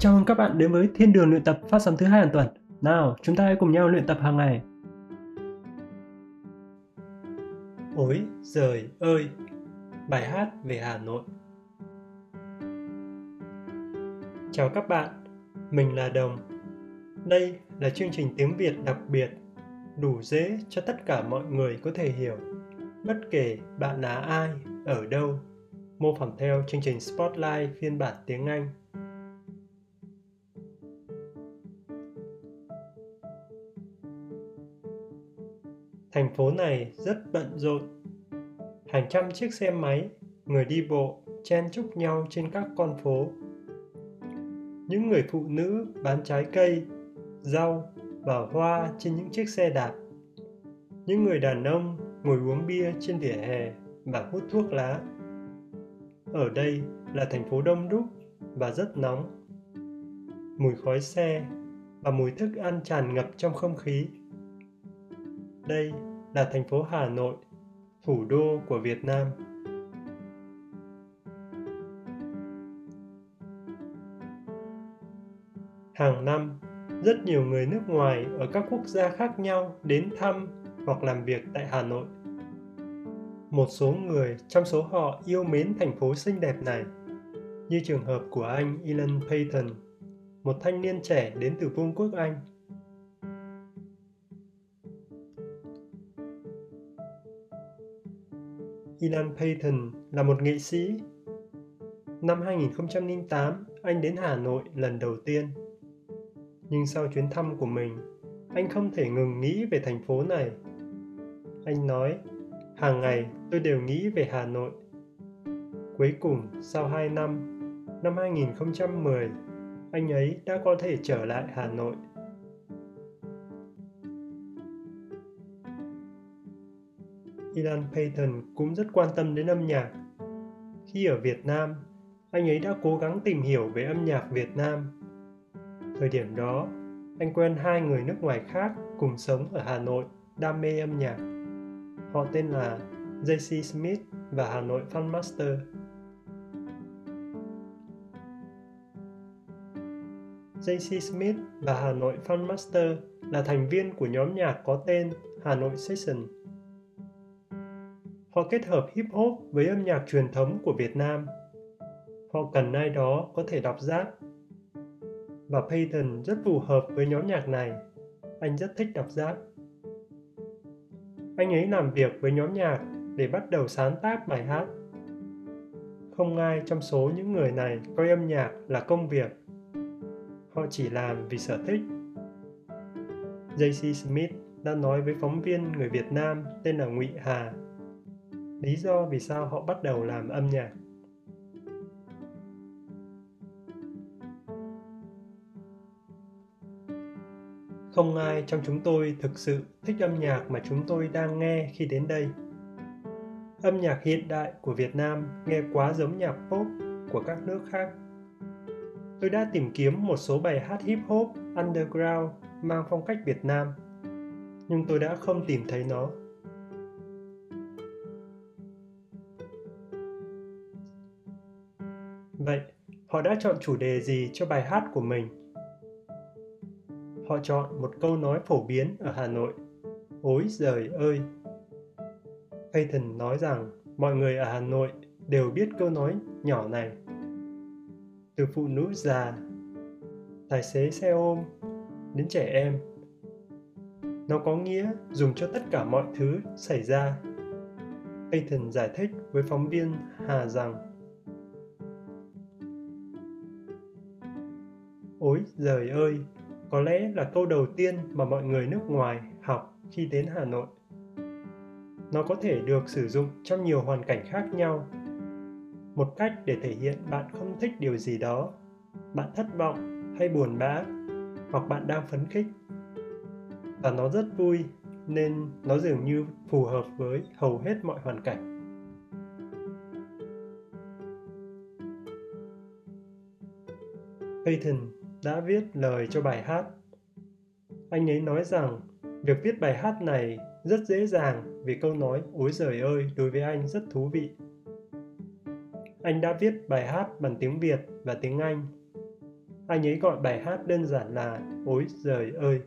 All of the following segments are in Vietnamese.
Chào mừng các bạn đến với Thiên đường luyện tập phát sóng thứ hai hàng tuần. Nào, chúng ta hãy cùng nhau luyện tập hàng ngày. Ôi giời ơi! Bài hát về Hà Nội. Chào các bạn, mình là Đồng. Đây là chương trình tiếng Việt đặc biệt, đủ dễ cho tất cả mọi người có thể hiểu, bất kể bạn là ai, ở đâu. Mô phỏng theo chương trình Spotlight phiên bản tiếng Anh Thành phố này rất bận rộn. Hàng trăm chiếc xe máy, người đi bộ chen chúc nhau trên các con phố. Những người phụ nữ bán trái cây, rau và hoa trên những chiếc xe đạp. Những người đàn ông ngồi uống bia trên vỉa hè và hút thuốc lá. Ở đây là thành phố đông đúc và rất nóng. Mùi khói xe và mùi thức ăn tràn ngập trong không khí. Đây là thành phố Hà Nội, thủ đô của Việt Nam. Hàng năm, rất nhiều người nước ngoài ở các quốc gia khác nhau đến thăm hoặc làm việc tại Hà Nội. Một số người trong số họ yêu mến thành phố xinh đẹp này, như trường hợp của anh Elon Payton, một thanh niên trẻ đến từ Vương quốc Anh Ilan Payton là một nghệ sĩ. Năm 2008, anh đến Hà Nội lần đầu tiên. Nhưng sau chuyến thăm của mình, anh không thể ngừng nghĩ về thành phố này. Anh nói, hàng ngày tôi đều nghĩ về Hà Nội. Cuối cùng, sau 2 năm, năm 2010, anh ấy đã có thể trở lại Hà Nội. Ilan Payton cũng rất quan tâm đến âm nhạc. Khi ở Việt Nam, anh ấy đã cố gắng tìm hiểu về âm nhạc Việt Nam. Thời điểm đó, anh quen hai người nước ngoài khác cùng sống ở Hà Nội, đam mê âm nhạc. Họ tên là JC Smith và Hà Nội Fun Master. JC Smith và Hà Nội Fun Master là thành viên của nhóm nhạc có tên Hà Nội Session Họ kết hợp hip hop với âm nhạc truyền thống của Việt Nam. Họ cần ai đó có thể đọc rap. Và Payton rất phù hợp với nhóm nhạc này. Anh rất thích đọc rap. Anh ấy làm việc với nhóm nhạc để bắt đầu sáng tác bài hát. Không ai trong số những người này coi âm nhạc là công việc. Họ chỉ làm vì sở thích. JC Smith đã nói với phóng viên người Việt Nam tên là Ngụy Hà lý do vì sao họ bắt đầu làm âm nhạc. Không ai trong chúng tôi thực sự thích âm nhạc mà chúng tôi đang nghe khi đến đây. Âm nhạc hiện đại của việt nam nghe quá giống nhạc pop của các nước khác. Tôi đã tìm kiếm một số bài hát hip hop, underground mang phong cách việt nam, nhưng tôi đã không tìm thấy nó. Họ đã chọn chủ đề gì cho bài hát của mình? Họ chọn một câu nói phổ biến ở Hà Nội. "ối giời ơi! Payton nói rằng mọi người ở Hà Nội đều biết câu nói nhỏ này. Từ phụ nữ già, tài xế xe ôm, đến trẻ em. Nó có nghĩa dùng cho tất cả mọi thứ xảy ra. Payton giải thích với phóng viên Hà rằng Ôi giời ơi, có lẽ là câu đầu tiên mà mọi người nước ngoài học khi đến Hà Nội. Nó có thể được sử dụng trong nhiều hoàn cảnh khác nhau. Một cách để thể hiện bạn không thích điều gì đó, bạn thất vọng hay buồn bã, hoặc bạn đang phấn khích. Và nó rất vui nên nó dường như phù hợp với hầu hết mọi hoàn cảnh. Peyton đã viết lời cho bài hát. Anh ấy nói rằng, việc viết bài hát này rất dễ dàng vì câu nói ối giời ơi đối với anh rất thú vị. Anh đã viết bài hát bằng tiếng Việt và tiếng Anh. Anh ấy gọi bài hát đơn giản là Ôi giời ơi.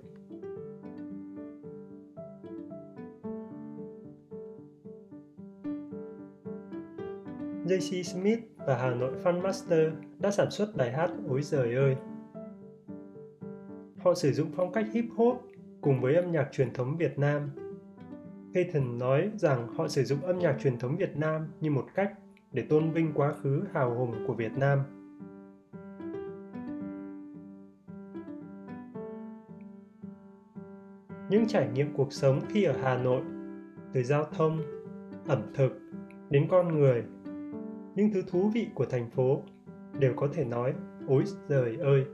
JC Smith và Hà Nội Fun Master đã sản xuất bài hát Ôi giời ơi. Họ sử dụng phong cách hip hop cùng với âm nhạc truyền thống Việt Nam. Payton nói rằng họ sử dụng âm nhạc truyền thống Việt Nam như một cách để tôn vinh quá khứ hào hùng của Việt Nam. Những trải nghiệm cuộc sống khi ở Hà Nội, từ giao thông, ẩm thực đến con người, những thứ thú vị của thành phố đều có thể nói ối giời ơi.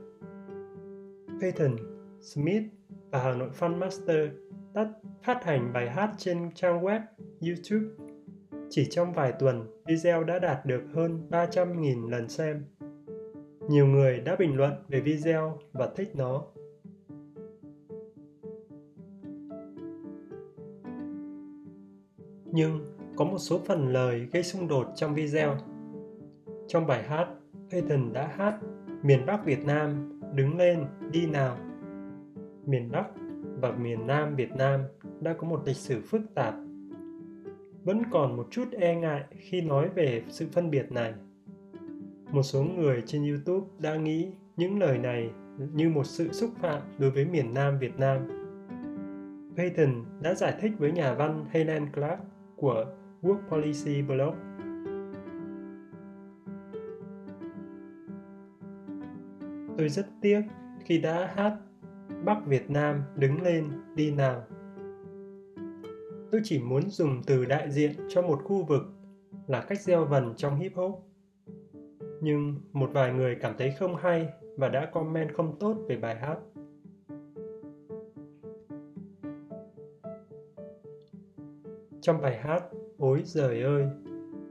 Payton, Smith và Hà Nội Fun Master đã phát hành bài hát trên trang web, YouTube chỉ trong vài tuần, video đã đạt được hơn 300.000 lần xem. Nhiều người đã bình luận về video và thích nó. Nhưng có một số phần lời gây xung đột trong video. Trong bài hát, Payton đã hát Miền Bắc Việt Nam, đứng lên, đi nào. Miền Bắc và miền Nam Việt Nam đã có một lịch sử phức tạp vẫn còn một chút e ngại khi nói về sự phân biệt này. Một số người trên YouTube đã nghĩ những lời này như một sự xúc phạm đối với miền Nam Việt Nam. Payton đã giải thích với nhà văn Helen Clark của Work Policy Blog. Tôi rất tiếc khi đã hát Bắc Việt Nam đứng lên đi nào tôi chỉ muốn dùng từ đại diện cho một khu vực là cách gieo vần trong hip hop. Nhưng một vài người cảm thấy không hay và đã comment không tốt về bài hát. Trong bài hát Ôi giời ơi,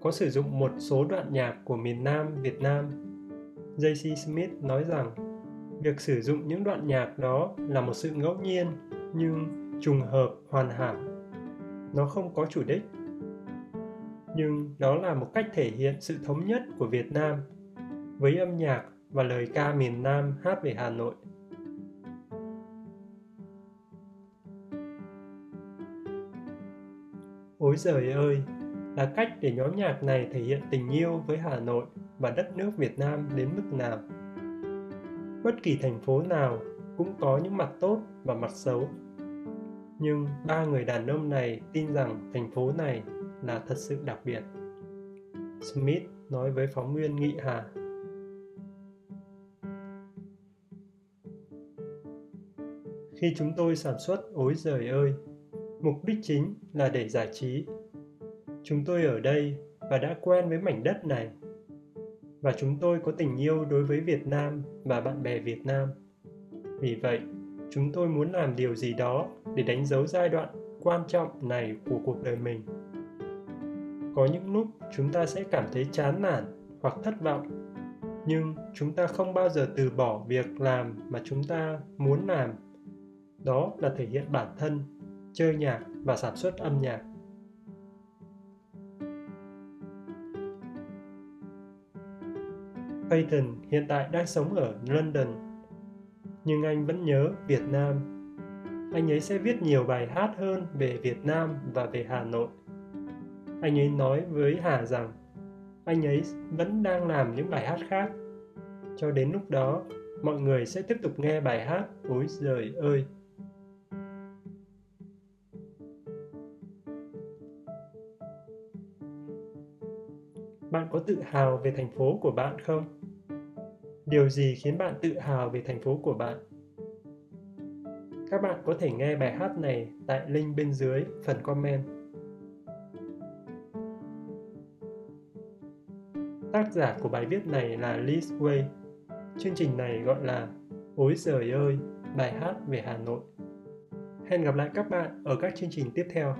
có sử dụng một số đoạn nhạc của miền Nam Việt Nam. JC Smith nói rằng việc sử dụng những đoạn nhạc đó là một sự ngẫu nhiên nhưng trùng hợp hoàn hảo. Nó không có chủ đích. Nhưng đó là một cách thể hiện sự thống nhất của Việt Nam với âm nhạc và lời ca miền Nam hát về Hà Nội. Ôi giời ơi, là cách để nhóm nhạc này thể hiện tình yêu với Hà Nội và đất nước Việt Nam đến mức nào. Bất kỳ thành phố nào cũng có những mặt tốt và mặt xấu nhưng ba người đàn ông này tin rằng thành phố này là thật sự đặc biệt. Smith nói với phóng viên Nghị Hà. Khi chúng tôi sản xuất ối giời ơi, mục đích chính là để giải trí. Chúng tôi ở đây và đã quen với mảnh đất này. Và chúng tôi có tình yêu đối với Việt Nam và bạn bè Việt Nam. Vì vậy, chúng tôi muốn làm điều gì đó để đánh dấu giai đoạn quan trọng này của cuộc đời mình. Có những lúc chúng ta sẽ cảm thấy chán nản hoặc thất vọng nhưng chúng ta không bao giờ từ bỏ việc làm mà chúng ta muốn làm. Đó là thể hiện bản thân chơi nhạc và sản xuất âm nhạc. Payton hiện tại đang sống ở London nhưng anh vẫn nhớ Việt Nam. Anh ấy sẽ viết nhiều bài hát hơn về Việt Nam và về Hà Nội. Anh ấy nói với Hà rằng anh ấy vẫn đang làm những bài hát khác. Cho đến lúc đó, mọi người sẽ tiếp tục nghe bài hát Ôi giời ơi. Bạn có tự hào về thành phố của bạn không? Điều gì khiến bạn tự hào về thành phố của bạn? Các bạn có thể nghe bài hát này tại link bên dưới phần comment. Tác giả của bài viết này là Liz Way. Chương trình này gọi là "ối giời ơi, bài hát về Hà Nội. Hẹn gặp lại các bạn ở các chương trình tiếp theo.